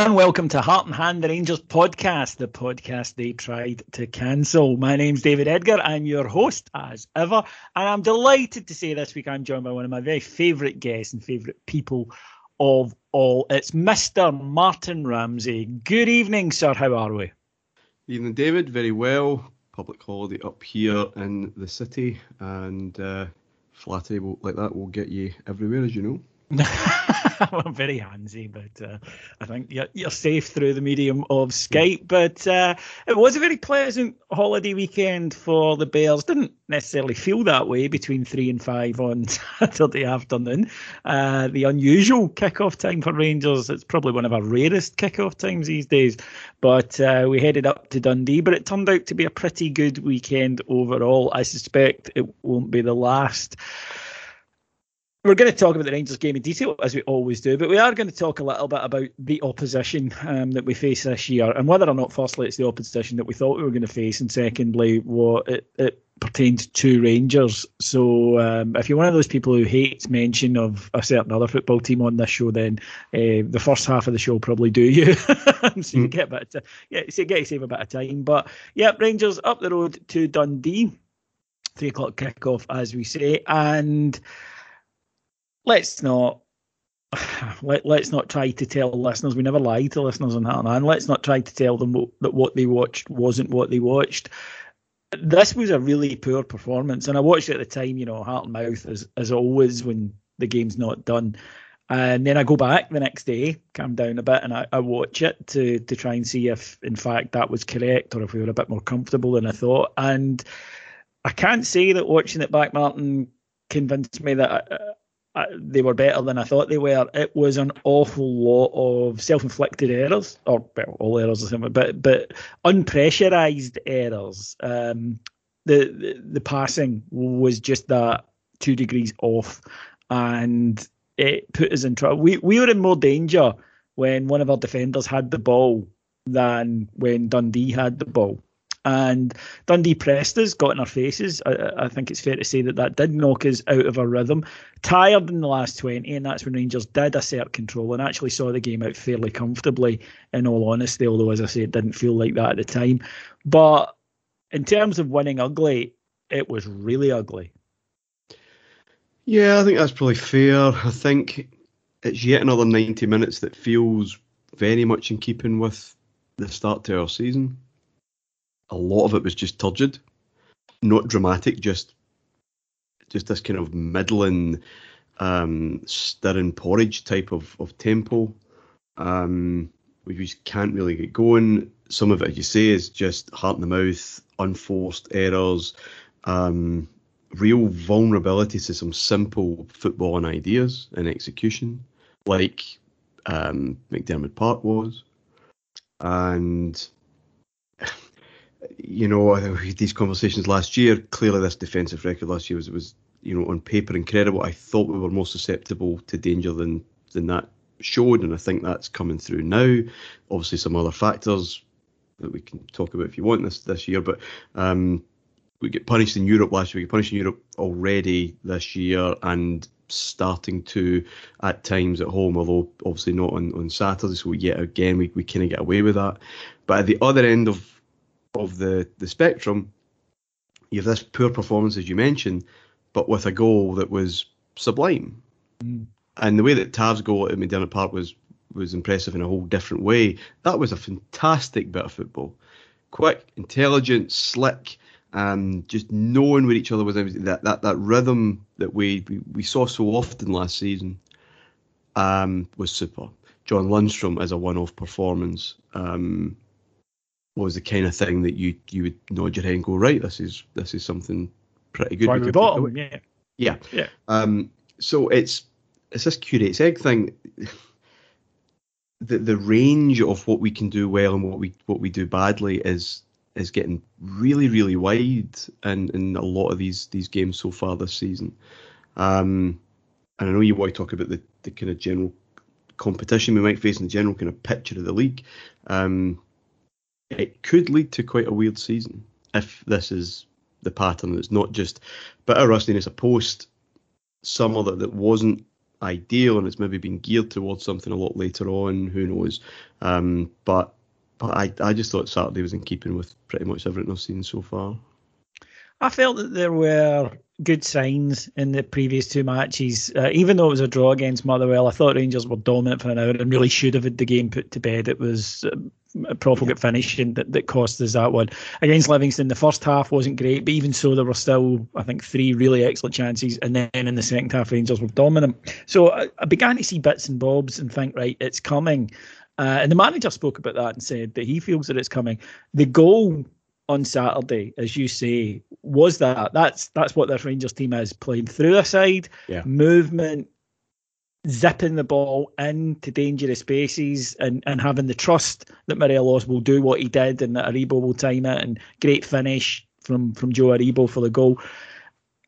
Everyone. Welcome to Heart and Hand, the Rangers podcast, the podcast they tried to cancel. My name's David Edgar. I'm your host, as ever, and I'm delighted to say this week I'm joined by one of my very favourite guests and favourite people of all. It's Mr. Martin Ramsey. Good evening, sir. How are we? Evening, David. Very well. Public holiday up here in the city, and uh, will, like that will get you everywhere, as you know. I'm very handsy, but uh, I think you're, you're safe through the medium of Skype. But uh, it was a very pleasant holiday weekend for the Bears. Didn't necessarily feel that way between three and five on Saturday afternoon. Uh, the unusual kickoff time for Rangers. It's probably one of our rarest kickoff times these days. But uh, we headed up to Dundee, but it turned out to be a pretty good weekend overall. I suspect it won't be the last we're going to talk about the Rangers game in detail as we always do, but we are going to talk a little bit about the opposition um, that we face this year, and whether or not, firstly, it's the opposition that we thought we were going to face, and secondly, what it, it pertains to Rangers. So, um, if you're one of those people who hates mention of a certain other football team on this show, then uh, the first half of the show probably do you, so mm. you get a bit, of, yeah, so you get to save a bit of time. But yeah, Rangers up the road to Dundee, three o'clock kickoff, as we say, and let's not let, let's not try to tell listeners we never lie to listeners on that and let's not try to tell them that what they watched wasn't what they watched. This was a really poor performance and i watched it at the time you know heart and mouth as, as always when the game's not done. And then i go back the next day calm down a bit and I, I watch it to to try and see if in fact that was correct or if we were a bit more comfortable than i thought. And i can't say that watching it back martin convinced me that uh, uh, they were better than I thought they were. It was an awful lot of self-inflicted errors, or well, all errors, or something, but but unpressurized errors. Um, the, the the passing was just that two degrees off, and it put us in trouble. We we were in more danger when one of our defenders had the ball than when Dundee had the ball and Dundee pressed us, got in our faces. I, I, think it's fair to say that that did knock us out of our rhythm. Tired in the last 20, and that's when Rangers did assert control and actually saw the game out fairly comfortably, in all honesty, although, as I say, it didn't feel like that at the time. But in terms of winning ugly, it was really ugly. Yeah, I think that's probably fair. I think it's yet another 90 minutes that feels very much in keeping with the start to our season a lot of it was just turgid, not dramatic, just just this kind of middling, um, stirring porridge type of, of tempo. Um, we just can't really get going. Some of it, as you say, is just heart in the mouth, unforced errors, um, real vulnerability to some simple footballing ideas and execution, like um, McDiarmid Park was. and you know these conversations last year. Clearly, this defensive record last year was was you know on paper incredible. I thought we were more susceptible to danger than than that showed, and I think that's coming through now. Obviously, some other factors that we can talk about if you want this this year, but um, we get punished in Europe last year. We get punished in Europe already this year, and starting to at times at home, although obviously not on, on Saturday. So yet again, we, we kind of get away with that. But at the other end of of the the spectrum, you have this poor performance as you mentioned, but with a goal that was sublime. Mm. And the way that Tav's goal at McDiarmid Park was was impressive in a whole different way. That was a fantastic bit of football. Quick, intelligent, slick, and just knowing where each other was. That that, that rhythm that we, we, we saw so often last season um, was super. John Lundstram as a one-off performance um, was the kind of thing that you you would nod your head and go, right, this is this is something pretty good. Right, bottom, yeah, yeah, yeah. Um, so it's it's this curate's egg thing. The the range of what we can do well and what we what we do badly is is getting really really wide in, in a lot of these these games so far this season. Um, and I know you want to talk about the, the kind of general competition we might face in the general kind of picture of the league. Um, it could lead to quite a weird season if this is the pattern. It's not just bit of rustiness, a post summer that, that wasn't ideal and it's maybe been geared towards something a lot later on. Who knows? Um, but but I, I just thought Saturday was in keeping with pretty much everything I've seen so far. I felt that there were good signs in the previous two matches. Uh, even though it was a draw against Motherwell, I thought Rangers were dominant for an hour and really should have had the game put to bed. It was uh, a profligate yeah. finish that, that cost us that one. Against Livingston, the first half wasn't great, but even so, there were still, I think, three really excellent chances. And then in the second half, Rangers were dominant. So I, I began to see bits and bobs and think, right, it's coming. Uh, and the manager spoke about that and said that he feels that it's coming. The goal on Saturday, as you say, was that. That's that's what this Rangers team is playing through a side, yeah. movement, zipping the ball into dangerous spaces, and, and having the trust that Morelos will do what he did, and that Aribo will time it, and great finish from from Joe Aribo for the goal.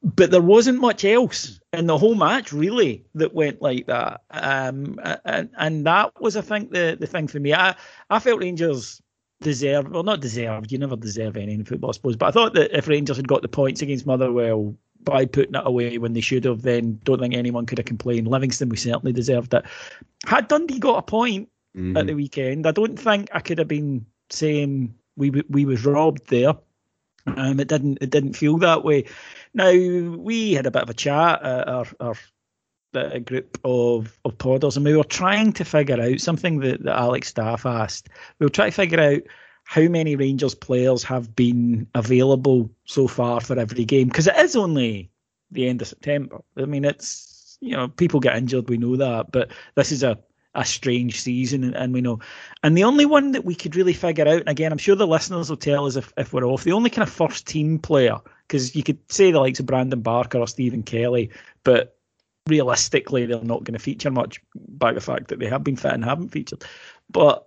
But there wasn't much else in the whole match really that went like that, um, and and that was I think the the thing for me. I I felt Rangers deserved, well, not deserved, you never deserve any in football, I suppose. But I thought that if Rangers had got the points against Motherwell by putting it away when they should have, then don't think anyone could have complained. Livingston, we certainly deserved it. Had Dundee got a point mm-hmm. at the weekend, I don't think I could have been saying we we was robbed there. Um, it didn't it didn't feel that way. Now we had a bit of a chat. Uh, our, our a group of, of podders and we were trying to figure out something that, that Alex Staff asked. We were trying to figure out how many Rangers players have been available so far for every game because it is only the end of September. I mean, it's you know people get injured, we know that, but this is a a strange season, and, and we know. And the only one that we could really figure out, and again, I'm sure the listeners will tell us if, if we're off, the only kind of first team player, because you could say the likes of Brandon Barker or Stephen Kelly, but realistically they're not going to feature much by the fact that they have been fit and haven't featured. But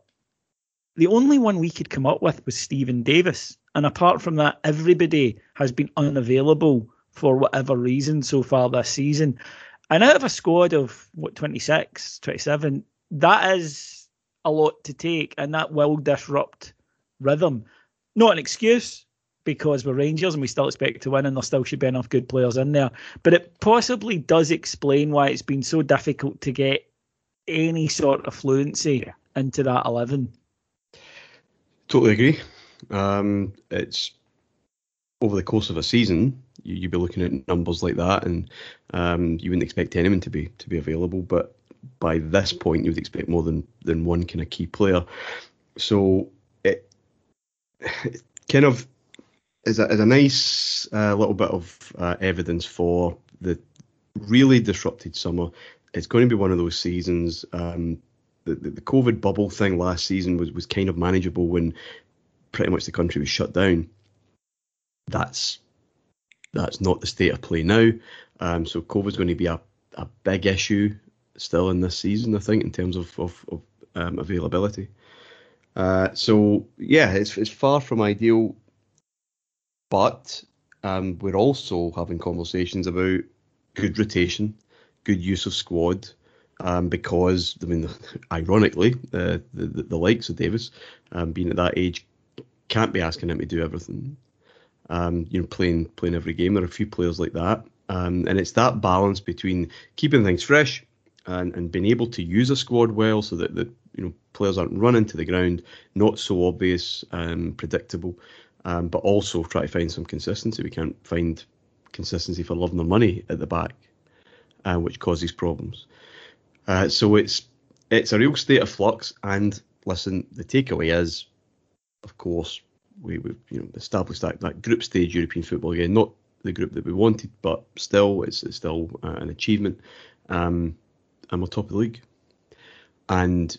the only one we could come up with was Steven Davis. And apart from that, everybody has been unavailable for whatever reason so far this season. And out of a squad of what 26, 27, that is a lot to take, and that will disrupt rhythm. Not an excuse, because we're Rangers and we still expect to win, and there still should be enough good players in there. But it possibly does explain why it's been so difficult to get any sort of fluency yeah. into that 11. Totally agree. Um, it's over the course of a season, you, would be looking at numbers like that, and um, you wouldn't expect anyone to be to be available. But by this point, you would expect more than than one kind of key player. So it, it kind of is a, is a nice uh, little bit of uh, evidence for the really disrupted summer. It's going to be one of those seasons. Um, the, the, the COVID bubble thing last season was, was kind of manageable when pretty much the country was shut down. That's that's not the state of play now. Um, so COVID's going to be a, a big issue still in this season, I think, in terms of, of, of um, availability. Uh, so yeah, it's it's far from ideal, but um, we're also having conversations about good rotation, good use of squad, um, because I mean, ironically, uh, the, the, the likes of Davis, um, being at that age, can't be asking him to do everything. Um, you know, playing playing every game. There are a few players like that, um, and it's that balance between keeping things fresh and, and being able to use a squad well, so that the you know players aren't running to the ground, not so obvious and predictable, um, but also try to find some consistency. We can't find consistency for love nor money at the back, uh, which causes problems. Uh, so it's it's a real state of flux. And listen, the takeaway is, of course, we, we've you know established that, that group stage European football again, not the group that we wanted, but still it's, it's still uh, an achievement. Um, and we're top of the league. And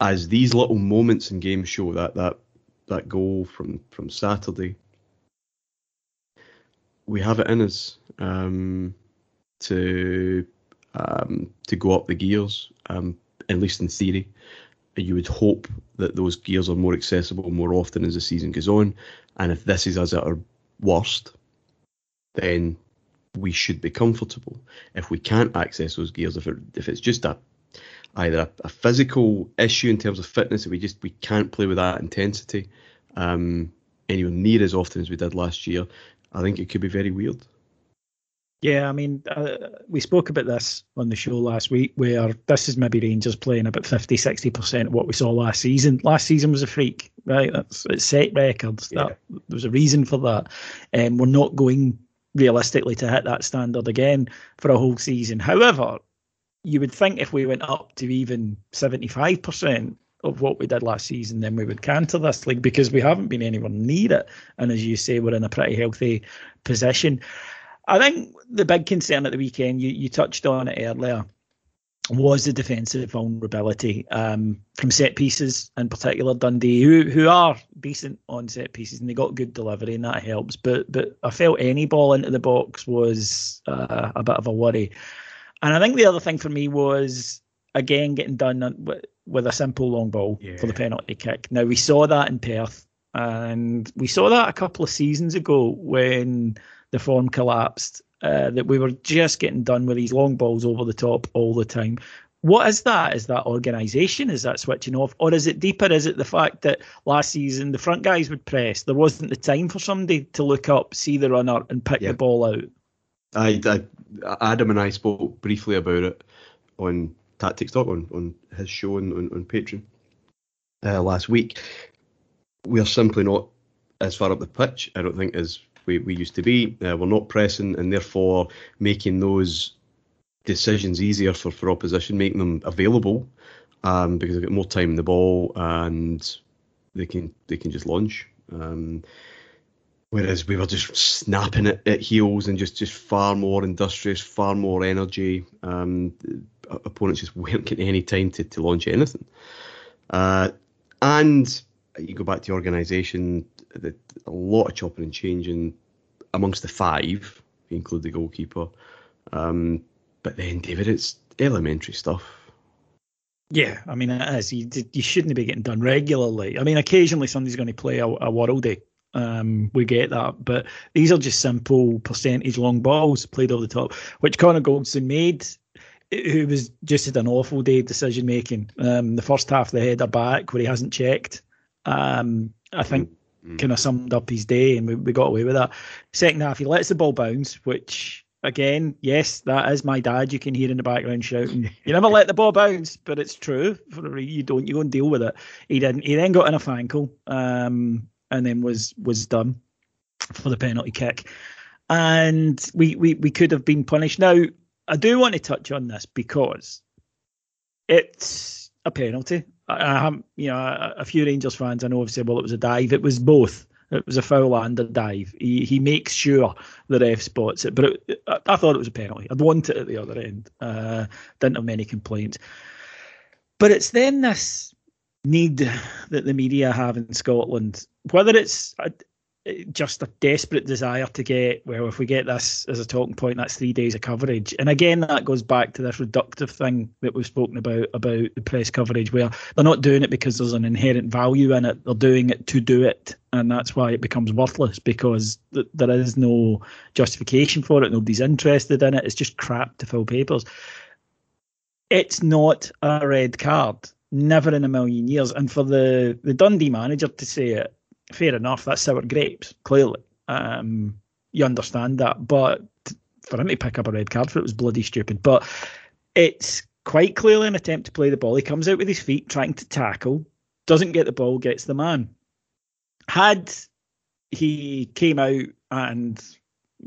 as these little moments in games show, that that that goal from from Saturday, we have it in us um, to um, to go up the gears, um, at least in theory. You would hope that those gears are more accessible more often as the season goes on. And if this is us at our worst, then we should be comfortable. If we can't access those gears, if it, if it's just a either a, physical issue in terms of fitness, if we just we can't play with that intensity um, anywhere near as often as we did last year, I think it could be very weird. Yeah, I mean, uh, we spoke about this on the show last week, where this is maybe Rangers playing about 50, 60% of what we saw last season. Last season was a freak, right? That's it's set records. Yeah. That, there was a reason for that. And um, we're not going realistically to hit that standard again for a whole season. However, you would think if we went up to even 75% of what we did last season, then we would canter this league because we haven't been anywhere near it. And as you say, we're in a pretty healthy position. I think the big concern at the weekend, you, you touched on it earlier, was the defensive vulnerability um, from set pieces, in particular Dundee, who who are decent on set pieces and they got good delivery and that helps. But but I felt any ball into the box was uh, a bit of a worry. And I think the other thing for me was again getting done with, with a simple long ball yeah. for the penalty kick. Now we saw that in Perth, and we saw that a couple of seasons ago when the form collapsed. Uh, that we were just getting done with these long balls over the top all the time. What is that? Is that organisation? Is that switching off? Or is it deeper? Is it the fact that last season the front guys would press? There wasn't the time for somebody to look up, see the runner, and pick yeah. the ball out. I, I, Adam and I spoke briefly about it on Tactics Talk on, on his show on, on, on Patreon uh, last week. We are simply not as far up the pitch, I don't think, as we, we used to be. Uh, we're not pressing, and therefore making those decisions easier for, for opposition, making them available um, because they've got more time in the ball and they can they can just launch. Um, whereas we were just snapping it at heels and just, just far more industrious, far more energy. Um, opponents just weren't getting any time to, to launch anything. Uh, and you go back to the organisation, the, a lot of chopping and changing amongst the five, if you include the goalkeeper. Um, but then, David, it's elementary stuff. Yeah, I mean, it is. You, you shouldn't be getting done regularly. I mean, occasionally somebody's going to play a, a worldie. Um, we get that, but these are just simple percentage long balls played over the top, which Connor Goldson made who was just had an awful day decision making. Um, the first half the header back where he hasn't checked. Um, I think mm-hmm. kind of summed up his day, and we, we got away with that. Second half, he lets the ball bounce, which again, yes, that is my dad. You can hear in the background shouting, "You never let the ball bounce," but it's true. For You don't. You go and deal with it. He didn't. He then got in a ankle, um, and then was was done for the penalty kick. And we, we, we could have been punished. Now, I do want to touch on this because it's a penalty. I, I you know, a, a, few Rangers fans I know have said, well, it was a dive. It was both. It was a foul and a dive. He he makes sure the ref spots it, but it, I, I, thought it was a penalty. I'd want it at the other end. Uh, didn't have many complaints. But it's then this need that the media have in Scotland, whether it's just a desperate desire to get well if we get this as a talking point that's three days of coverage. And again that goes back to this reductive thing that we've spoken about about the press coverage where they're not doing it because there's an inherent value in it. They're doing it to do it. And that's why it becomes worthless because th- there is no justification for it. Nobody's interested in it. It's just crap to fill papers. It's not a red card never in a million years and for the the Dundee manager to say it fair enough. That's sour grapes, clearly. Um, you understand that. But for him to pick up a red card for it was bloody stupid. But it's quite clearly an attempt to play the ball. He comes out with his feet trying to tackle, doesn't get the ball, gets the man. Had he came out and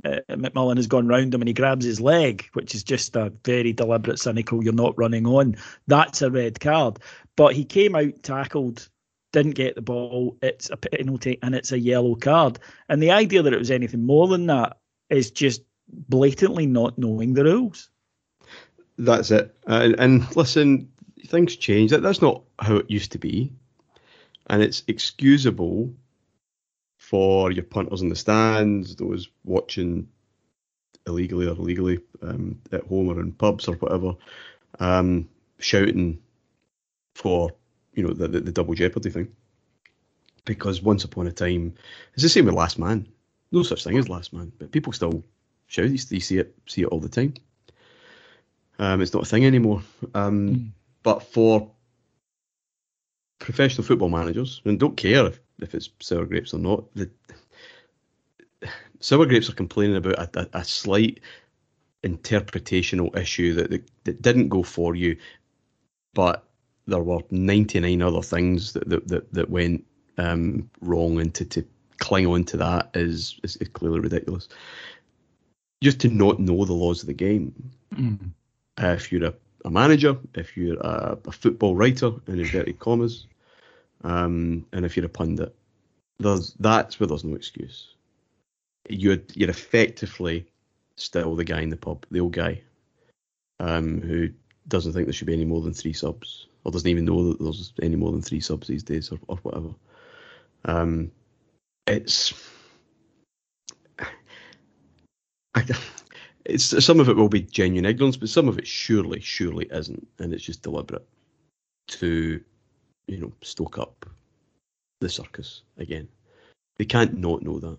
uh, McMullan has gone round him and he grabs his leg, which is just a very deliberate, cynical, you're not running on. That's a red card. But he came out, tackled, didn't get the ball, it's a penalty and it's a yellow card. And the idea that it was anything more than that is just blatantly not knowing the rules. That's it. Uh, and listen, things change. That that's not how it used to be, and it's excusable for your punters in the stands, those watching illegally or legally um, at home or in pubs or whatever, um, shouting for you know the, the, the double jeopardy thing. Because once upon a time, it's the same with Last Man. No such thing as Last Man, but people still shout. You see it, see it all the time. Um, it's not a thing anymore. Um, mm. But for professional football managers, and don't care if, if it's sour grapes or not, the sour grapes are complaining about a, a, a slight interpretational issue that, that, that didn't go for you, but there were 99 other things that that, that, that went um, wrong, and to, to cling on to that is, is, is, clearly ridiculous. Just to not know the laws of the game. Mm. Uh, if you're a, a, manager, if you're a, a, football writer, in inverted commas, um, and if you're a pundit, there's that's where there's no excuse. You're you're effectively still the guy in the pub, the old guy, um, who doesn't think there should be any more than three subs or doesn't even know that there's any more than three subs these days or, or whatever. Um, it's, I, it's some of it will be genuine ignorance, but some of it surely, surely isn't, and it's just deliberate to, you know, stoke up the circus again. They can't not know that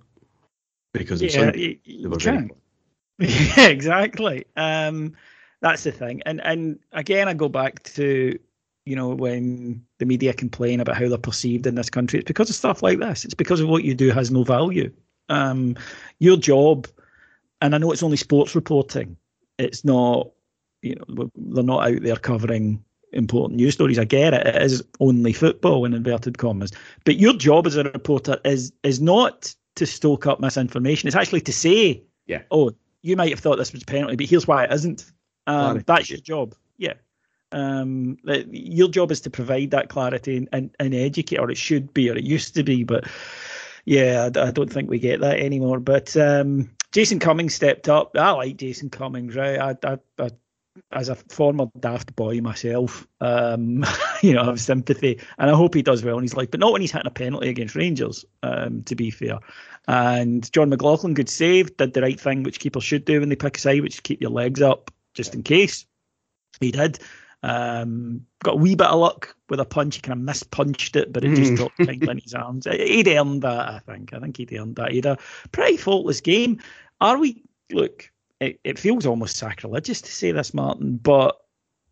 because yeah, some, you, you can. Yeah, exactly. Um, that's the thing, and and again, I go back to you know, when the media complain about how they're perceived in this country, it's because of stuff like this. It's because of what you do has no value. Um, your job, and I know it's only sports reporting. It's not, you know, they're not out there covering important news stories. I get it. It is only football in inverted commas. But your job as a reporter is is not to stoke up misinformation. It's actually to say, yeah, oh, you might have thought this was a penalty, but here's why it isn't. Um, that's your job. Yeah. Um, your job is to provide that clarity and, and, and, educate, or it should be, or it used to be, but yeah, I, I don't think we get that anymore. But um, Jason Cummings stepped up. I like Jason Cummings, right? I, I, I as a former daft boy myself, um, you know, I have sympathy, and I hope he does well in his life, but not when he's hitting a penalty against Rangers. Um, to be fair, and Jon McLaughlin, good save, did the right thing, which keepers should do when they pick a side, which is keep your legs up just in case. He did. Um, got a wee bit of luck with a punch. He kind of mispunched it, but it just hmm. dropped kind in his arms. He'd earned that, I think. I think he'd earned that. He had a pretty faultless game. Are we? Look, it, it feels almost sacrilegious to say this, Martin, but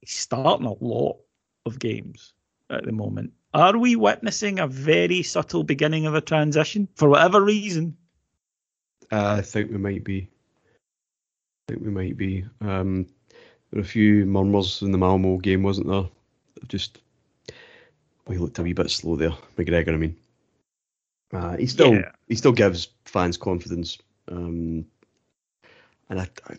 he's starting a lot of games at the moment. Are we witnessing a very subtle beginning of a transition for whatever reason? Uh, I think we might be. I think we might be. Um, there were a few murmurs in the Malmo game, wasn't there? Just we looked a wee bit slow there. McGregor, I mean, uh, he still yeah. he still gives fans confidence, um, and I, I,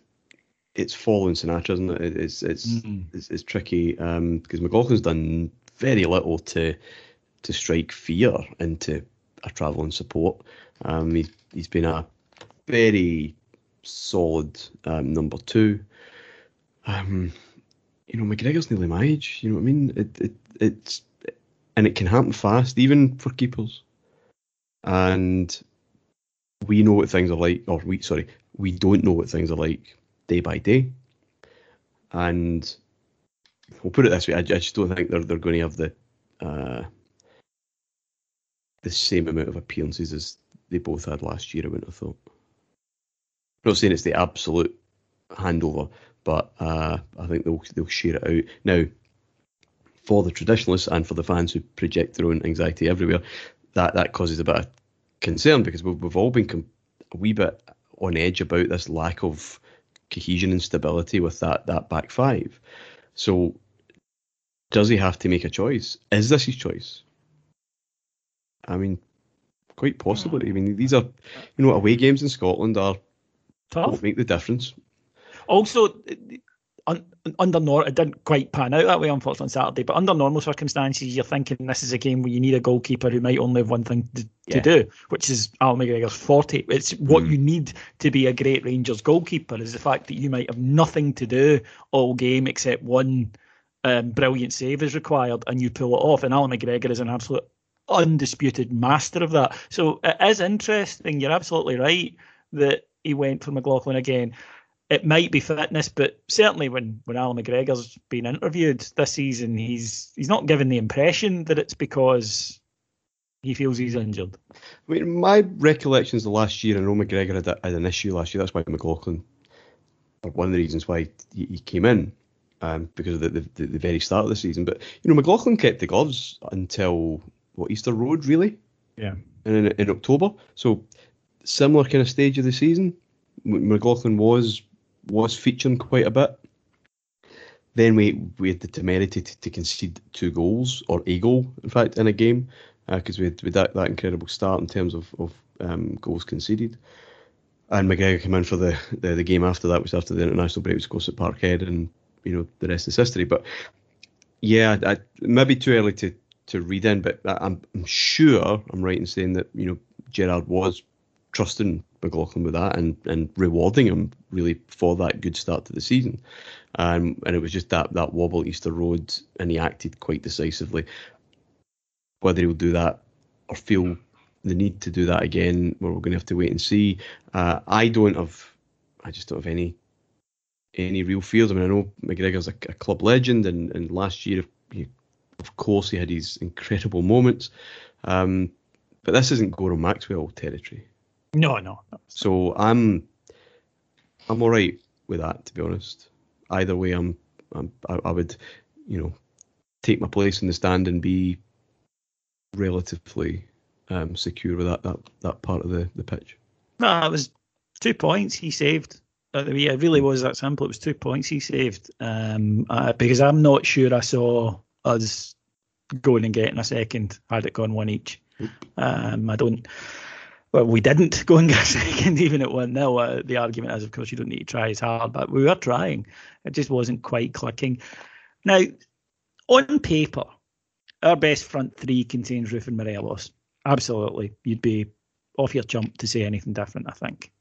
it's following Sinatra, isn't it? It's it's mm-hmm. it's, it's, tricky because um, McLaughlin's done very little to to strike fear into a travelling support. Um, he, he's been a very solid um, number two um, you know, McGregor's nearly my age. You know what I mean? It, it it's and it can happen fast, even for keepers. And we know what things are like, or we sorry, we don't know what things are like day by day. And we'll put it this way: I, I just don't think they're they're going to have the uh, the same amount of appearances as they both had last year. I wouldn't have thought. I'm not saying it's the absolute handover, but uh, I think they'll they'll share it out now. For the traditionalists and for the fans who project their own anxiety everywhere, that that causes a bit of concern because we've, we've all been com- a wee bit on edge about this lack of cohesion and stability with that that back five. So does he have to make a choice? Is this his choice? I mean, quite possibly. I mean, these are, you know, away games in Scotland are Tough. make the difference. Also, un, under nor it didn't quite pan out that way, unfortunately, on Saturday. But under normal circumstances, you're thinking this is a game where you need a goalkeeper who might only have one thing to, to do, which is Al McGregor's forte. It's what Mm. you need to be a great Rangers goalkeeper is the fact that you might have nothing to do all game except one um, brilliant save is required, and you pull it off. And Allan McGregor is an absolute undisputed master of that. So it is interesting. You're absolutely right that he went for McLaughlin again. It might be fitness, but certainly when when Allan McGregor's been interviewed this season, he's he's not given the impression that it's because he feels he's injured. I mean, my recollections of last year, I know McGregor had, a, had an issue last year. That's why McLaughlin, or one of the reasons why he, he came in, um, because of the, the, the very start of the season. But you know, McLaughlin kept the gloves until what Easter Road, really, Yeah. in in October. So similar kind of stage of the season. McLaughlin was was featuring quite a bit. Then we we had the temerity to, to concede two goals or a goal, in fact, in a game because we had, we had that, that incredible start in terms of, of um, goals conceded. And McGregor came in for the, the, the game after that, which after the international break was of course at Parkhead, and you know the rest is history. But yeah, I, maybe too early to, to read in, but I- I'm, I'm sure I'm right in saying that you know Gerrard was trusting McLaughlin with that and, and rewarding him really for that good start to the season. Um, and it was just that that wobble Easter Road, and he acted quite decisively. Whether he'll do that or feel the need to do that again, well, we're going to have to wait and see. Uh, I don't have, I just don't have any any real fears. I mean, I know McGregor's a, a club legend, and, and last year, he, of course, he had his incredible moments. Um, but this isn't Goro Maxwell territory. No, no. no. So I'm I'm all right with that, to be honest. Either way, I'm, I'm I, I would, you know, take my place in the stand and be relatively um, secure with that, that that part of the, the pitch. No, it was two points he saved. Uh, yeah, it really was that simple. It was two points he saved. Um, uh, because I'm not sure I saw us going and getting a second had it gone one each. Um, I don't. Well, we didn't go and get second, even at one 0 uh, The argument is, of course, you don't need to try as hard, but we were trying. It just wasn't quite clicking. Now, on paper, our best front three contains Roofe and Morelos. Absolutely, you'd be off your chump to say anything different. I think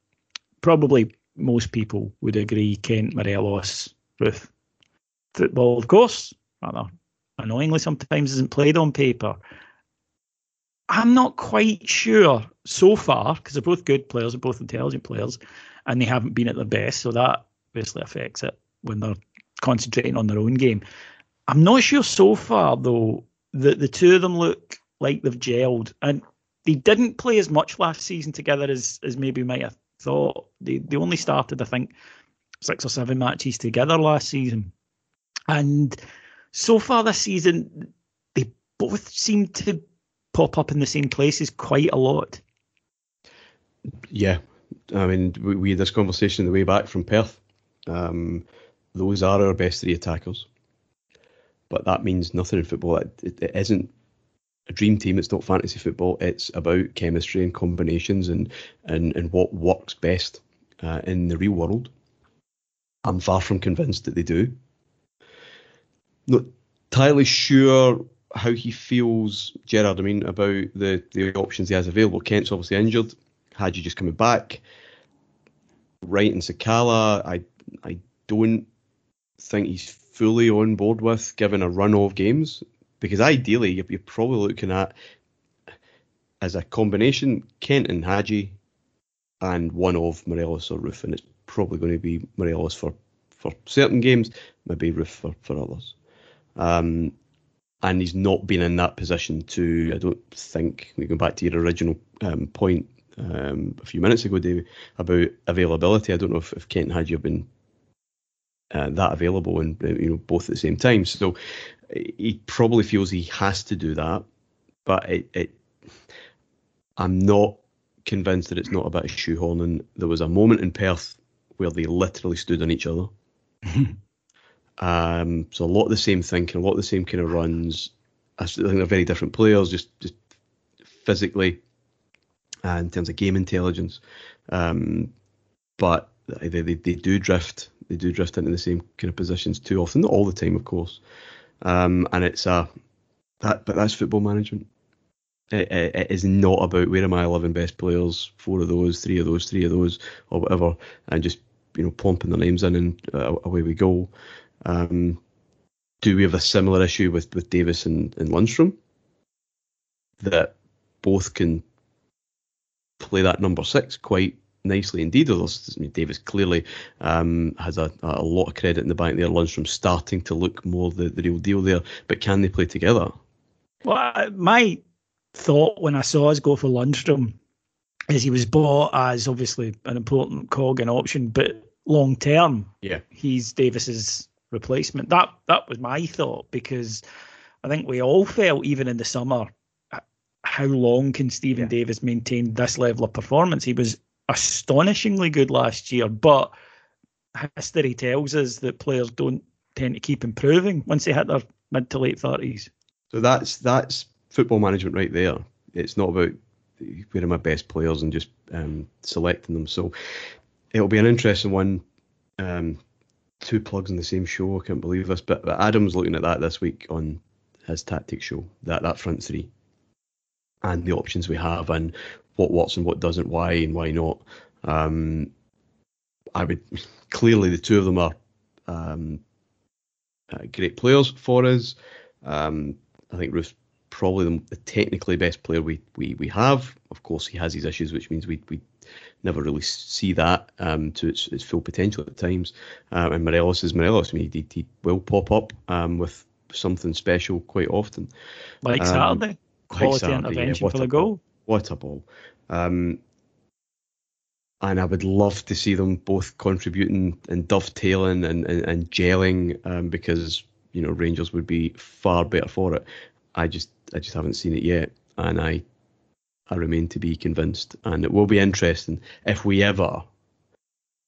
probably most people would agree. Kent, Morelos, Roofe. Football, of course, rather annoyingly sometimes isn't played on paper. I'm not quite sure so far because they're both good players, they're both intelligent players, and they haven't been at their best, so that obviously affects it when they're concentrating on their own game. I'm not sure so far though that the two of them look like they've gelled, and they didn't play as much last season together as as maybe might have thought. They they only started, I think, six or seven matches together last season, and so far this season they both seem to pop up in the same places quite a lot. Yeah, I mean, we, we had this conversation the way back from Perth. Um, those are our best three attackers, but that means nothing in football. It, it, it isn't a dream team. It's not fantasy football. It's about chemistry and combinations and and and what works best uh, in the real world. I'm far from convinced that they do. Not entirely sure how he feels, Gerrard. I mean, about the the options he has available. Kent's obviously injured. Hagi just coming back. Wright and Sakala, I I don't think he's fully on board with given a run of games because ideally you're, you're probably looking at as a combination Kent and Hagi and one of Morelos or Roofe, and it's probably going to be Morelos for, for certain games, maybe Roofe for, for others. Um, and he's not been in that position to, I don't think, we go back to your original um, point um, a few minutes ago, David, about availability. I don't know if, if Kent had you been uh, that available and you know both at the same time. So he probably feels he has to do that, but it, it I'm not convinced that it's not about shoehorning. There was a moment in Perth where they literally stood on each other. um, so a lot of the same thinking, a lot of the same kind of runs. I think they're very different players, just just physically, uh, in terms of game intelligence. Um, but they, they, they do drift. They do drift into the same kind of positions too often, not all the time, of course. Um, and it's a that, but that's football management. It, it, it is not about where are my 11 best players, four of those, three of those, three of those, or whatever, and just you know plumping their names in and uh, away we go. Um, do we have a similar issue with with Davis and, and that both can play that number six quite nicely indeed. Although I mean, Davis clearly um, has a, a lot of credit in the bank there. Lundstram starting to look more the, the real deal there, but can they play together? Well, my thought when I saw us go for Lundstram is he was bought as obviously an important cog and option, but long term, yeah, he's Davis's replacement. That that was my thought because I think we all felt even in the summer how long can Steven yeah. Davis maintain this level of performance? He was astonishingly good last year, but history tells us that players don't tend to keep improving once they hit their mid to late thirties. So that's that's football management right there. It's not about where are my best players and just um, selecting them. So it'll be an interesting one. Um, two plugs in the same show. I can't believe this, but, but Adam's looking at that this week on his tactics show. That that front three and the options we have and what works and what doesn't, why and why not. Um, I would clearly the two of them are um, uh, great players for us. Um, I think Roofe's probably the, the, technically best player we, we we have. Of course, he has his issues, which means we we never really see that um, to its, its full potential at times. Um, and Morelos is Morelos. I mean, he, he will pop up um, with something special quite often. Like um, Saturday, quality Saturday, intervention yeah, for the goal. What a ball! Um, and I would love to see them both contributing and dovetailing and, and, and gelling um, because you know Rangers would be far better for it. I just I just haven't seen it yet, and I I remain to be convinced. And it will be interesting if we ever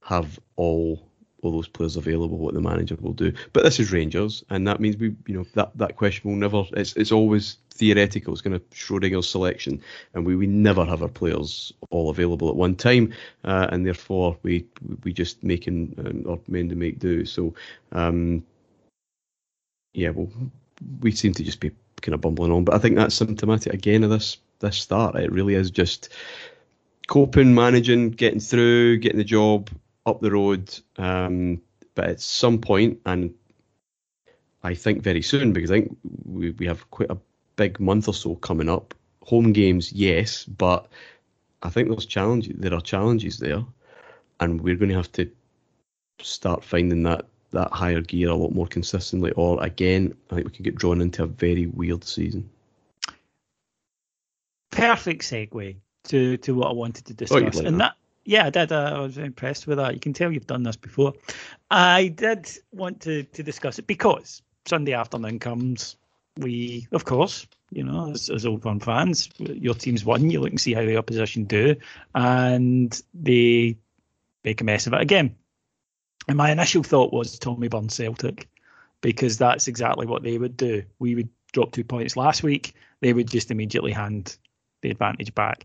have all all those players available, what the manager will do. But this is Rangers, and that means we, you know, that, that question will never. It's it's always theoretical. It's going to Schrodinger's selection, and we, we never have our players all available at one time, uh, and therefore we we just making um, or mend to make do. So, um, yeah, well, we seem to just be kind of bumbling on, but I think that's symptomatic again of this this start. It really is just coping, managing, getting through, getting the job up the road. Um, but at some point, and I think very soon, because I think we, we have quite a big month or so coming up. Home games, yes, but I think there's challenges. There are challenges there, and we're going to have to start finding that that higher gear a lot more consistently. Or again, I think we could get drawn into a very weird season. Perfect segue to to what I wanted to discuss, oh, and that yeah, I did. Uh, I was impressed with that. You can tell you've done this before. I did want to to discuss it because Sunday afternoon comes we, of course, you know, as, as Old Firm fans, your team's won. You look and see how the opposition do, and they make a mess of it again. And my initial thought was Tommy Burns Celtic, because that's exactly what they would do. We would drop two points last week. They would just immediately hand the advantage back.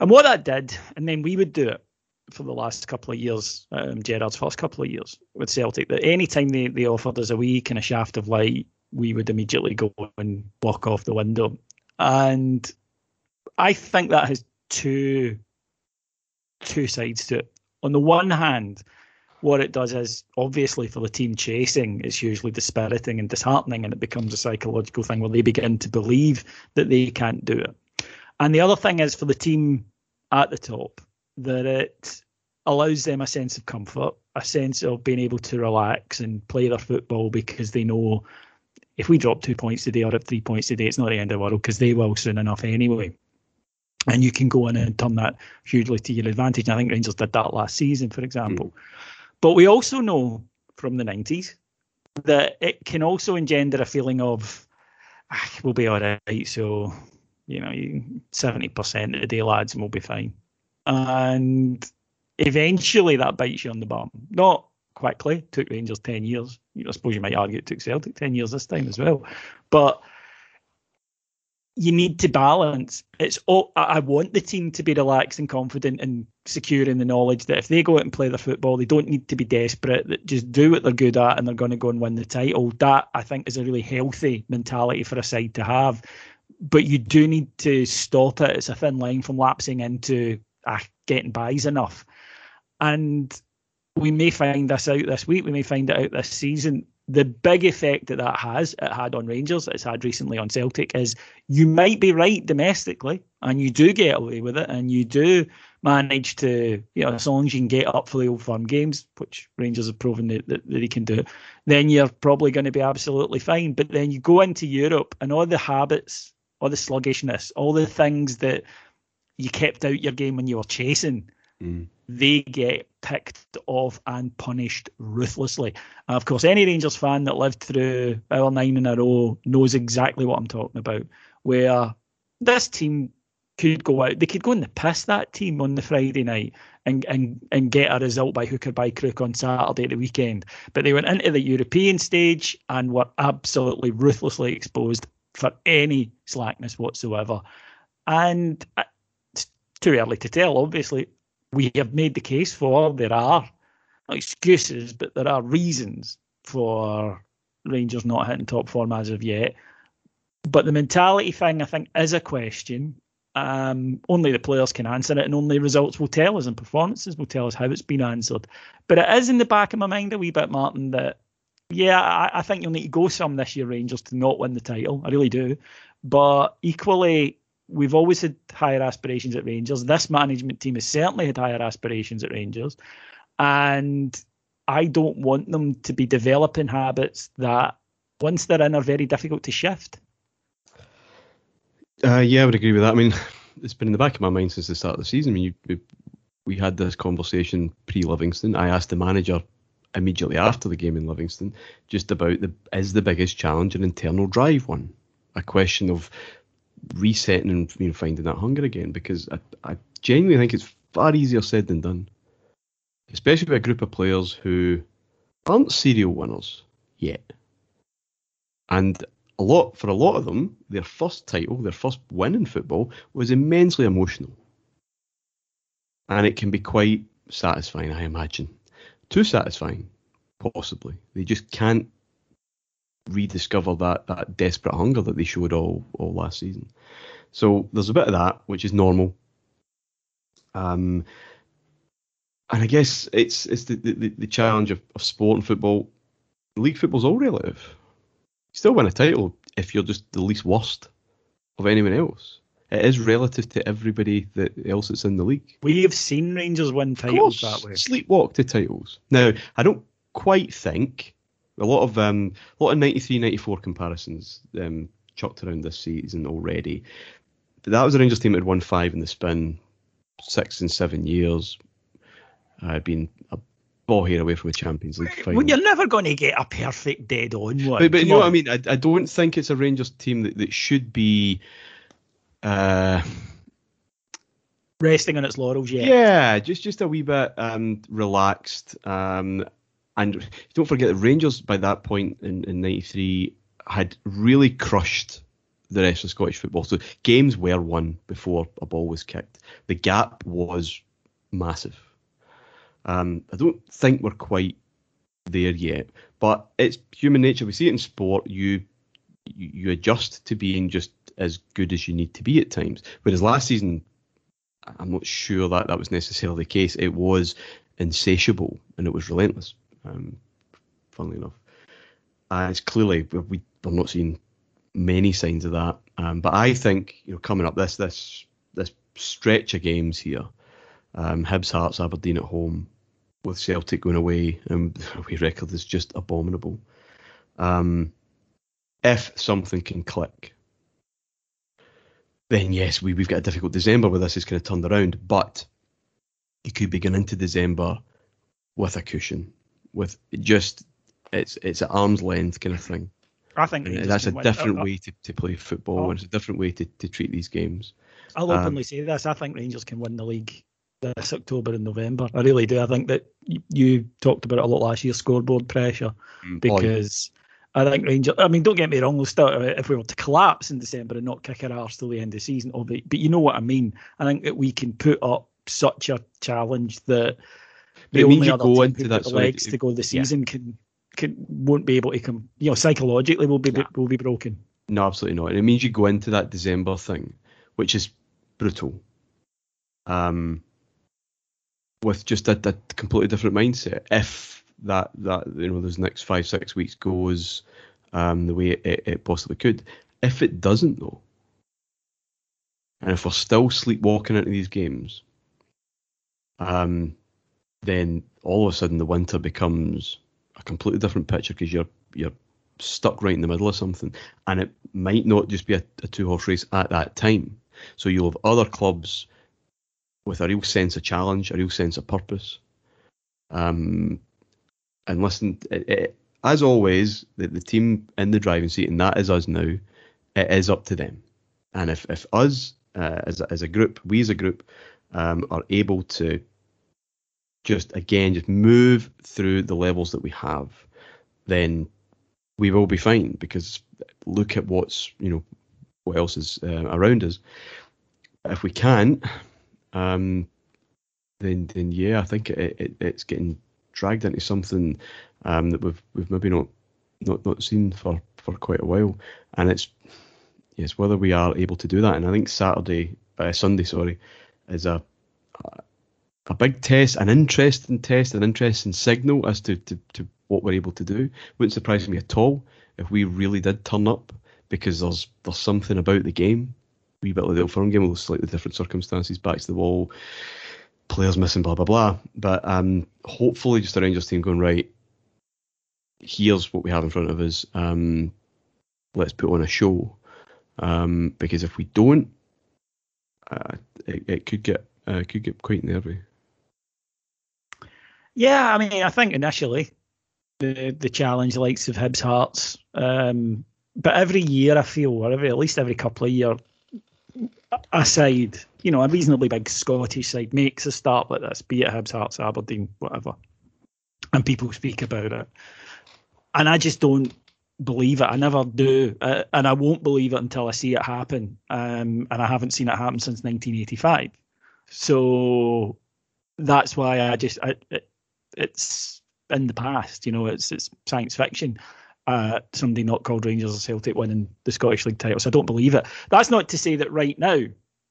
And what that did, and then we would do it for the last couple of years, um, Gerrard's first couple of years with Celtic, that any time they, they offered us a wee kind of shaft of light, we would immediately go and walk off the window. And I think that has two two sides to it. On the one hand, what it does is obviously for the team chasing, it's usually dispiriting and disheartening, and it becomes a psychological thing where they begin to believe that they can't do it. And the other thing is for the team at the top, that it allows them a sense of comfort, a sense of being able to relax and play their football because they know if we drop two points today or three points today, it's not the end of the world because they will soon enough anyway. And you can go in and turn that hugely to your advantage. And I think Rangers did that last season, for example. Mm. But we also know from the 90s that it can also engender a feeling of, ah, we'll be all right. So, you know, 70% of the day, lads, and we'll be fine. And eventually that bites you on the bum. Not quickly. Took Rangers ten years. I suppose you might argue it took Celtic ten years this time as well. But you need to balance. It's all, I want the team to be relaxed and confident and secure in the knowledge that if they go out and play their football, they don't need to be desperate. That just do what they're good at and they're going to go and win the title. That I think is a really healthy mentality for a side to have. But you do need to stop it. It's a thin line from lapsing into ah, getting buys enough. And we may find this out this week. We may find it out this season. The big effect that that has, it had on Rangers, it's had recently on Celtic, is you might be right domestically, and you do get away with it, and you do manage to, you know, as long as you can get up for the old firm games, which Rangers have proven that, that, that they can do, then you're probably going to be absolutely fine. But then you go into Europe, and all the habits, all the sluggishness, all the things that you kept out your game when you were chasing. Mm they get picked off and punished ruthlessly. And of course, any Rangers fan that lived through our nine in a row knows exactly what I'm talking about. Where this team could go out, they could go in the piss that team on the Friday night and and and get a result by hook or by crook on Saturday at the weekend. But they went into the European stage and were absolutely ruthlessly exposed for any slackness whatsoever. And uh, it's too early to tell, obviously we have made the case for there are excuses, but there are reasons for Rangers not hitting top form as of yet. But the mentality thing, I think, is a question. Um, only the players can answer it, and only results will tell us, and performances will tell us how it's been answered. But it is in the back of my mind a wee bit, Martin, that yeah, I, I think you'll need to go some this year, Rangers, to not win the title. I really do. But equally, we've always had higher aspirations at Rangers. This management team has certainly had higher aspirations at Rangers. And I don't want them to be developing habits that, once they're in, are very difficult to shift. Uh, yeah, I would agree with that. I mean, it's been in the back of my mind since the start of the season. I mean, you, we, we had this conversation pre Livingston. I asked the manager immediately after the game in Livingston just about the is the biggest challenge an internal drive one? A question of resetting and you know, finding that hunger again because I, I genuinely think it's far easier said than done, especially with a group of players who aren't serial winners yet. And a lot for a lot of them, their first title, their first win in football was immensely emotional. And it can be quite satisfying, I imagine. Too satisfying, possibly. They just can't rediscover that that desperate hunger that they showed all all last season. So there's a bit of that, which is normal. Um, and I guess it's it's the, the, the challenge of, of sport and football. League football's all relative. You still win a title if you're just the least worst of anyone else. It is relative to everybody that else that's in the league. We have seen Rangers win titles that way. Sleepwalk to titles. Now, I don't quite think a lot of um, a lot of 93, 94 comparisons um, chucked around this season already. But that was a Rangers team that had won five in the spin, six and seven years. i Had been a ball here away from the Champions League final. Well, you're never going to get a perfect dead on one. But, but you know what I mean? I, I don't think it's a Rangers team that, that should be. Uh, resting on its laurels yet. Yeah, just just a wee bit um, relaxed. Um, and don't forget the Rangers by that point in, in 93 had really crushed the rest of Scottish football. So games were won before a ball was kicked. The gap was massive. Um, I don't think we're quite there yet, but it's human nature. We see it in sport. You you adjust to being just as good as you need to be at times. Whereas last season, I'm not sure that that was necessarily the case. It was insatiable and it was relentless um, funnily enough. It's clearly we, we're not seeing many signs of that. Um, but I think you know coming up this this this stretch of games here, Um, Hibs, Hearts, Aberdeen at home, with Celtic going away, and we record is just abominable. Um, if something can click, then yes, we, we've got a difficult December where this is kind of turned around. But you could be going into December with a cushion, with just it's it's at arm's length kind of thing. I think that's a win. different I- way to, to play football, Oh. and it's a different way to, to treat these games. I'll Um, openly say this. I think Rangers can win the league this October and November. I really do. I think that y- you talked about it a lot last year, scoreboard pressure, Oh, because I think Rangers. I mean, don't get me wrong. We'll start if we were to collapse in December and not kick our arse till the end of the season. obviously. but, you know what I mean. I think that we can put up such a challenge that the only other go team into that the legs to go the yeah. season can can won't be able to come. You know, psychologically will be Nah. will be broken. No, absolutely not. And it means you go into that December thing, which is brutal, um, with just a, a completely different mindset. If that that you know those next five six weeks goes um, the way it, it possibly could, if it doesn't though, and if we're still sleepwalking into these games, um, then all of a sudden the winter becomes a completely different picture because you're you're stuck right in the middle of something, and it might not just be a, a two horse race at that time. So you'll have other clubs with a real sense of challenge, a real sense of purpose. Um, and listen, it, it, as always, the, the team in the driving seat, and that is us now, it is up to them. And if, if us uh, as, a, as a group, we as a group, um, are able to just again just move through the levels that we have, then we will be fine. Because look at what's you know what else is uh, around us. If we can't, um, then then yeah, I think it, it, it's getting dragged into something um, that we've we've maybe not not not seen for for quite a while, and it's yes whether we are able to do that. And I think Saturday, uh, Sunday, sorry, is a a big test, an interesting test, an interesting signal as to, to, to what we're able to do. Wouldn't surprise me at all if we really did turn up because there's there's something about the game, wee bit like the Old Firm game, with slightly different circumstances, back to the wall, players missing, blah blah blah. But um, hopefully, just a Rangers team going right. Here's what we have in front of us. Um, let's put on a show. Um, because if we don't, uh, it, it could get uh, could get quite nervy. Yeah, I mean, I think initially the the challenge likes of Hibs Hearts, um, but every year I feel, or every, at least every couple of years, a side, you know, a reasonably big Scottish side makes a start like this, be it Hibs Hearts, Aberdeen, whatever, and people speak about it, and I just don't believe it. I never do, uh, and I won't believe it until I see it happen. Um, and I haven't seen it happen since 1985. So that's why I just I, it, it's in the past. You know, it's it's science fiction. Uh, somebody not called Rangers or Celtic winning the Scottish League title. So I don't believe it. That's not to say that right now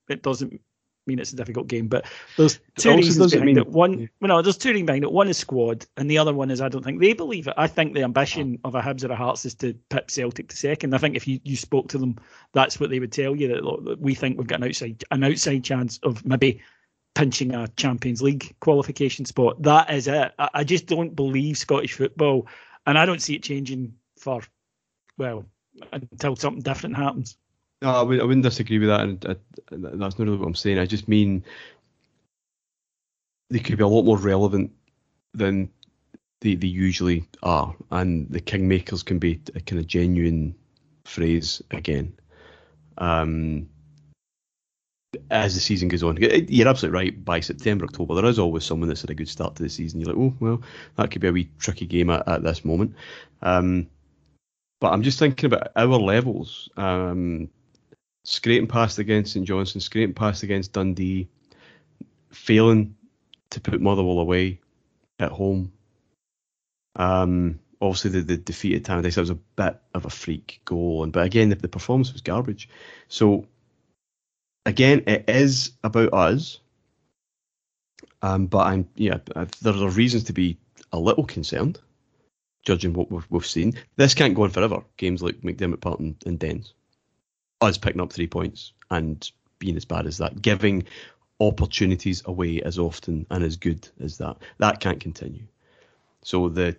it doesn't mean it's a difficult game, but there's two reasons behind mean- it. One, yeah. well, no, there's two reasons behind it. One is squad, and the other one is I don't think they believe it. I think the ambition of a Hibs or a Hearts is to pip Celtic to second. I think if you, you spoke to them, that's what they would tell you that look, that we think we've got an outside an outside chance of maybe pinching a Champions League qualification spot. That is it. I, I just don't believe Scottish football, and I don't see it changing for well until something different happens. No, I, would, I wouldn't disagree with that, and, and that's not really what I'm saying. I just mean they could be a lot more relevant than they, they usually are, and the kingmakers can be a kind of genuine phrase again. Um, as the season goes on, you're absolutely right. By September, October, there is always someone that's had a good start to the season. You're like, oh well, that could be a wee tricky game at, at this moment. Um, but I'm just thinking about our levels. Um, scraping past against St Johnstone, scraping past against Dundee, failing to put Motherwell away at home. Um, obviously, the, the defeat at Tannadice was a bit of a freak goal, and but again, the, the performance was garbage. So again, it is about us. Um, but I'm yeah, there are reasons to be a little concerned, judging what we've, we've seen. This can't go on forever. Games like McDiarmid Park and, and Dens us picking up three points and being as bad as that, giving opportunities away as often and as good as that. That can't continue. So the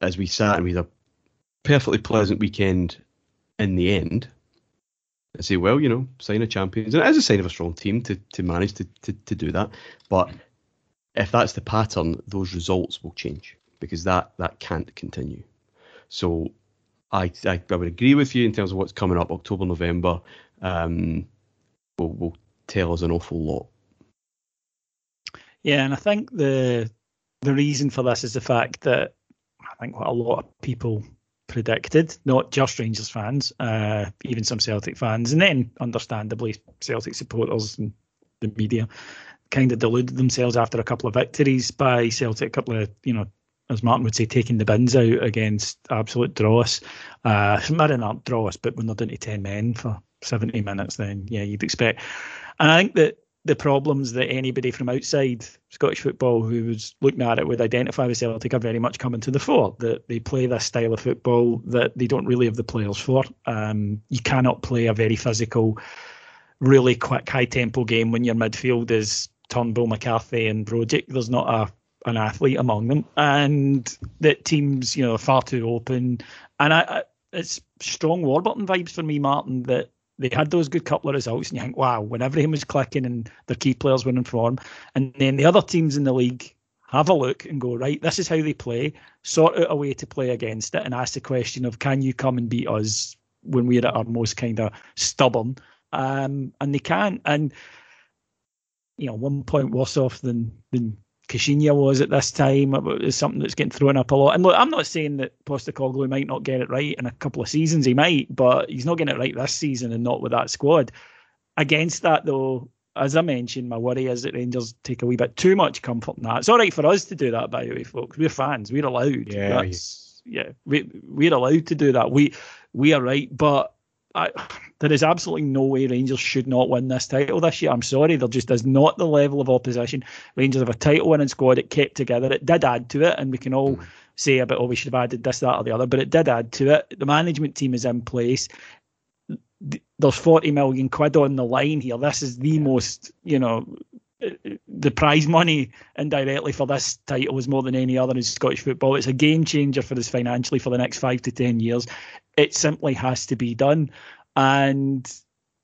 as we sat and we had a perfectly pleasant weekend in the end, I say, well, you know, sign of champions. And it is a sign of a strong team to, to manage to, to, to do that. But if that's the pattern, those results will change because that, that can't continue. So I, I, I would agree with you in terms of what's coming up October, November. Um, will, will tell us an awful lot. Yeah, and I think the the reason for this is the fact that I think what a lot of people predicted, not just Rangers fans, uh, even some Celtic fans, and then understandably Celtic supporters and the media kind of deluded themselves after a couple of victories by Celtic, a couple of, you know, as Martin would say, taking the bins out against absolute dross. Uh, not dross, but when they're down to 10 men for 70 minutes, then yeah, you'd expect. And I think that the problems that anybody from outside Scottish football who was looking at it would identify with Celtic are very much coming to the fore. That they play this style of football that they don't really have the players for. Um, you cannot play a very physical, really quick, high tempo game when your midfield is Turnbull, McCarthy, and Rogic. There's not a an athlete among them, and that teams, you know, are far too open. And I, I it's strong Warburton vibes for me, Martin. That they had those good couple of results, and you think, wow, when everything was clicking and their key players were in form, and then the other teams in the league have a look and go, right, this is how they play, sort out a way to play against it, and ask the question of, can you come and beat us when we're at our most kind of stubborn? Um, and they can, and you know, one point worse off than than Caixinha was at this time is something that's getting thrown up a lot. And look, I'm not saying that Postecoglou might not get it right in a couple of seasons. He might, but he's not getting it right this season and not with that squad. Against that, though, as I mentioned, my worry is that Rangers take a wee bit too much comfort in that. It's all right for us to do that, by the way, folks. We're fans. We're allowed. Yeah, yeah. We we're allowed to do that. We we are right, but I, there is absolutely no way Rangers should not win this title this year. I'm sorry, there just is not the level of opposition. Rangers have a title winning squad. It kept together. It did add to it, and we can all mm. say about, oh, we should have added this, that, or the other, but it did add to it. The management team is in place. There's 40 million quid on the line here. This is the most, you know, the prize money indirectly for this title is more than any other in Scottish football. It's a game changer for us financially for the next five to ten years. It simply has to be done, and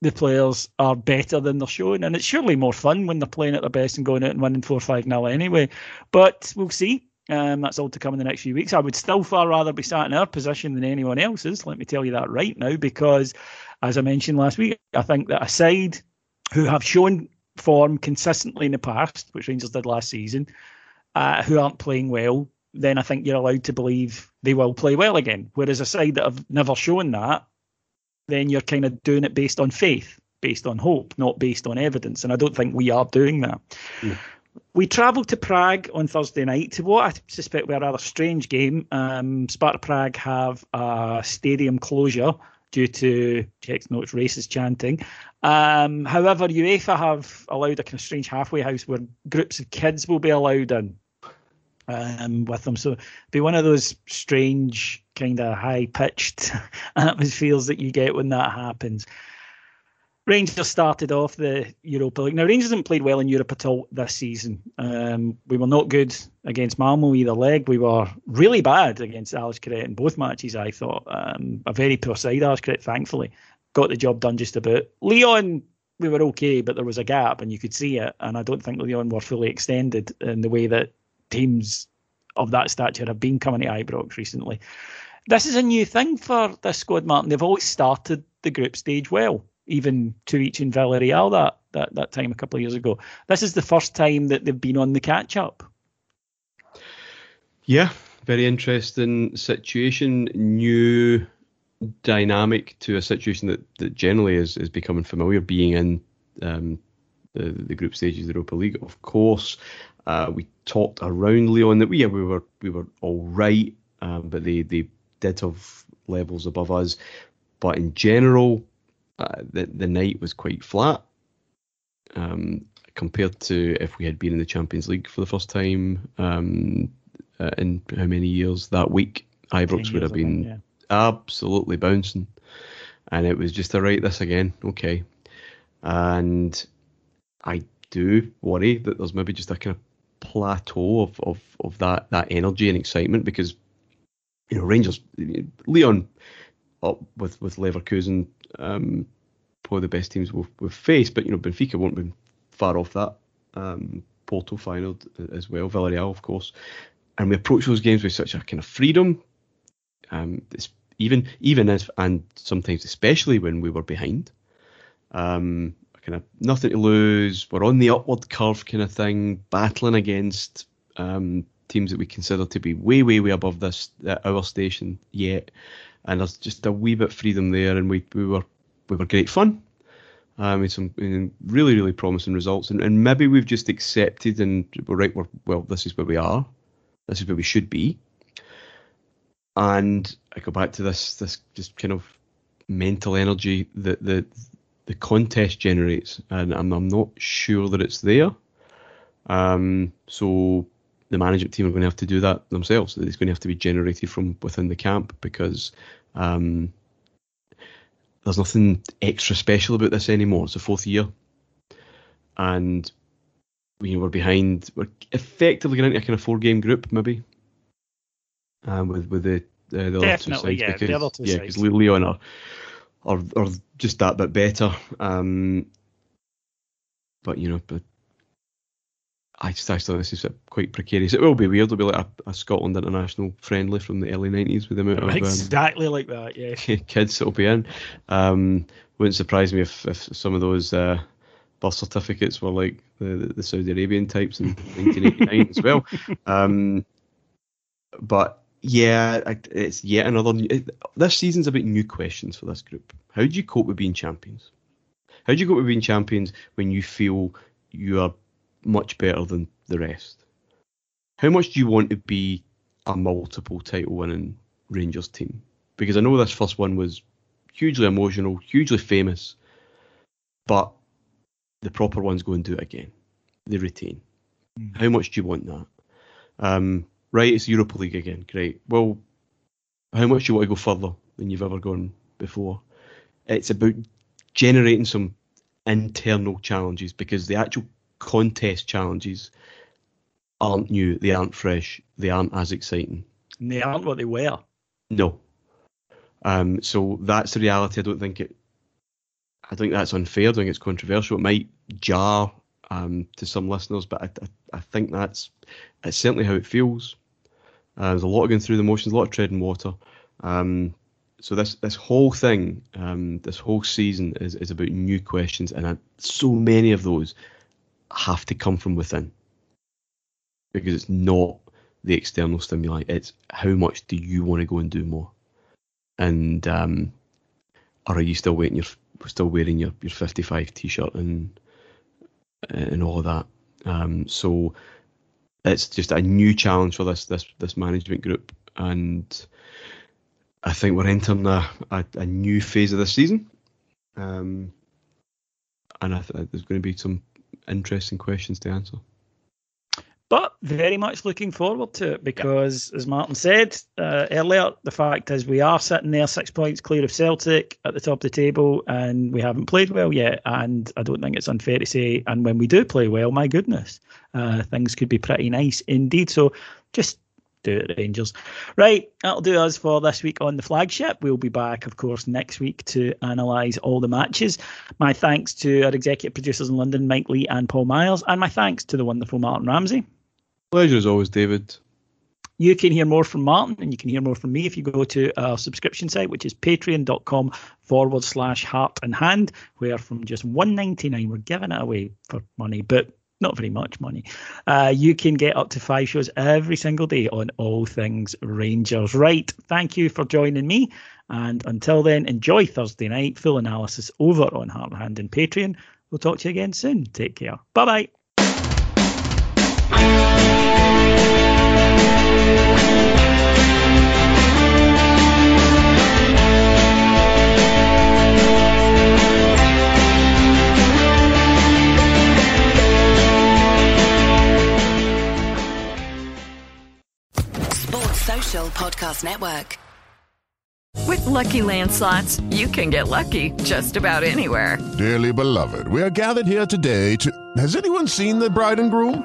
the players are better than they're showing, and it's surely more fun when they're playing at their best and going out and winning four five nil anyway. But we'll see. Um, that's all to come in the next few weeks. I would still far rather be sat in our position than anyone else's. Let me tell you that right now, because as I mentioned last week, I think that a side who have shown form consistently in the past, which Rangers did last season, uh, who aren't playing well, then I think you're allowed to believe they will play well again. Whereas a side that have never shown that, then you're kind of doing it based on faith, based on hope, not based on evidence. And I don't think we are doing that. Mm. We travelled to Prague on Thursday night to what I suspect were a rather strange game. Um, Sparta Prague have a stadium closure due to checks notes racist chanting. Um, however, UEFA have allowed a kind of strange halfway house where groups of kids will be allowed in um, with them. So be one of those strange, kind of high pitched atmospheres that you get when that happens. Rangers started off the Europa League. Now, Rangers haven't played well in Europe at all this season. Um, we were not good against Malmo either leg. We were really bad against Alashkert in both matches, I thought. Um, a very poor side, Alashkert, thankfully. Got the job done just about. Lyon we were okay, but there was a gap and you could see it. And I don't think Lyon were fully extended in the way that teams of that stature have been coming to Ibrox recently. This is a new thing for this squad, Martin. They've always started the group stage well even to each in Villarreal that, that, that time a couple of years ago. This is the first time that they've been on the catch up. Yeah, very interesting situation. New dynamic to a situation that, that generally is, is becoming familiar, being in um, the, the group stages of the Europa League. Of course, uh, we talked around Lyon that we yeah, we were we were all right, um, but they they did have levels above us. But in general, uh, the the night was quite flat um, compared to if we had been in the Champions League for the first time um, uh, in how many years that week. Ibrox would have been yeah. absolutely bouncing, and it was just a right this again, okay. And I do worry that there's maybe just a kind of plateau of, of, of that, that energy and excitement because you know Rangers Lyon up with with Leverkusen um, probably the best teams we've, we've faced but you know Benfica won't be far off that um, Porto final as well Villarreal of course. And we approach those games with such a kind of freedom um, even even as and sometimes especially when we were behind um, kind of nothing to lose. We're on the upward curve, kind of thing, battling against um, teams that we consider to be way, way, way above this uh, our station yet. And there's just a wee bit of freedom there, and we we were we were great fun. Um, with some really, really promising results, and, and maybe we've just accepted and we're right. We're well. This is where we are. This is where we should be. And I go back to this this just kind of mental energy that the the contest generates, and I'm, I'm not sure that it's there. Um, so the management team are going to have to do that themselves. It's going to have to be generated from within the camp because um, there's nothing extra special about this anymore. It's the fourth year, and we we're behind. We're effectively getting into a kind of four game group maybe, um, with with the uh, the other two sides yeah, because yeah, because Lyon are or or just that bit better. Um, but you know, but I just I thought this is quite precarious. It will be weird. It'll be like a, a Scotland international friendly from the early nineties with the amount of exactly um, like that. Yeah, kids that'll be in. Um, wouldn't surprise me if, if some of those uh, birth certificates were like the, the Saudi Arabian types in 1989 as well. Um, but yeah, it's yet another. This season's about new questions for this group. How do you cope with being champions? How do you cope with being champions when you feel you are much better than the rest? How much do you want to be a multiple title winning Rangers team? Because I know this first one was hugely emotional, hugely famous, but the proper ones go and do it again. They retain. Mm. How much do you want that? Um, right, it's Europa League again. Great. Well, how much do you want to go further than you've ever gone before? It's about generating some internal challenges because the actual contest challenges aren't new, they aren't fresh, they aren't as exciting. And they aren't what they were. No. Um, so that's the reality. I don't think it. I think that's unfair. I think it's controversial. It might jar um, to some listeners, but I, I, I, think that's it's certainly how it feels. Uh, there's a lot going through the motions, a lot of treading water. Um, so this this whole thing, um, this whole season is, is about new questions, and so many of those have to come from within because it's not the external stimuli. It's how much do you want to go and do more, and um, are you still waiting? You're still wearing your, your 55 t-shirt and and all of that. Um, so it's just a new challenge for this this this management group, and I think we're entering a, a, a new phase of the season. Um, and I th- there's going to be some interesting questions to answer. But very much looking forward to it because, as Martin said uh, earlier, the fact is we are sitting there six points clear of Celtic at the top of the table, and we haven't played well yet. And I don't think it's unfair to say, and when we do play well, my goodness, uh, things could be pretty nice indeed. So just do it, Rangers. Right, that'll do us for this week on the flagship. We'll be back, of course, next week to analyse all the matches. My thanks to our executive producers in London, Mike Lee and Paul Myers, and my thanks to the wonderful Martin Ramsey. Pleasure as always, David. You can hear more from Martin and you can hear more from me if you go to our subscription site, which is patreon.com forward slash heart and hand, where from just 199 we're giving it away for money, but not very much money. Uh, you can get up to five shows every single day on all things Rangers. Right. Thank you for joining me. And until then, enjoy Thursday night. Full analysis over on Heart and Hand and Patreon. We'll talk to you again soon. Take care. Bye bye. Podcast Network. With Lucky Land slots, you can get lucky just about anywhere. Dearly beloved, we are gathered here today to. Has anyone seen the bride and groom?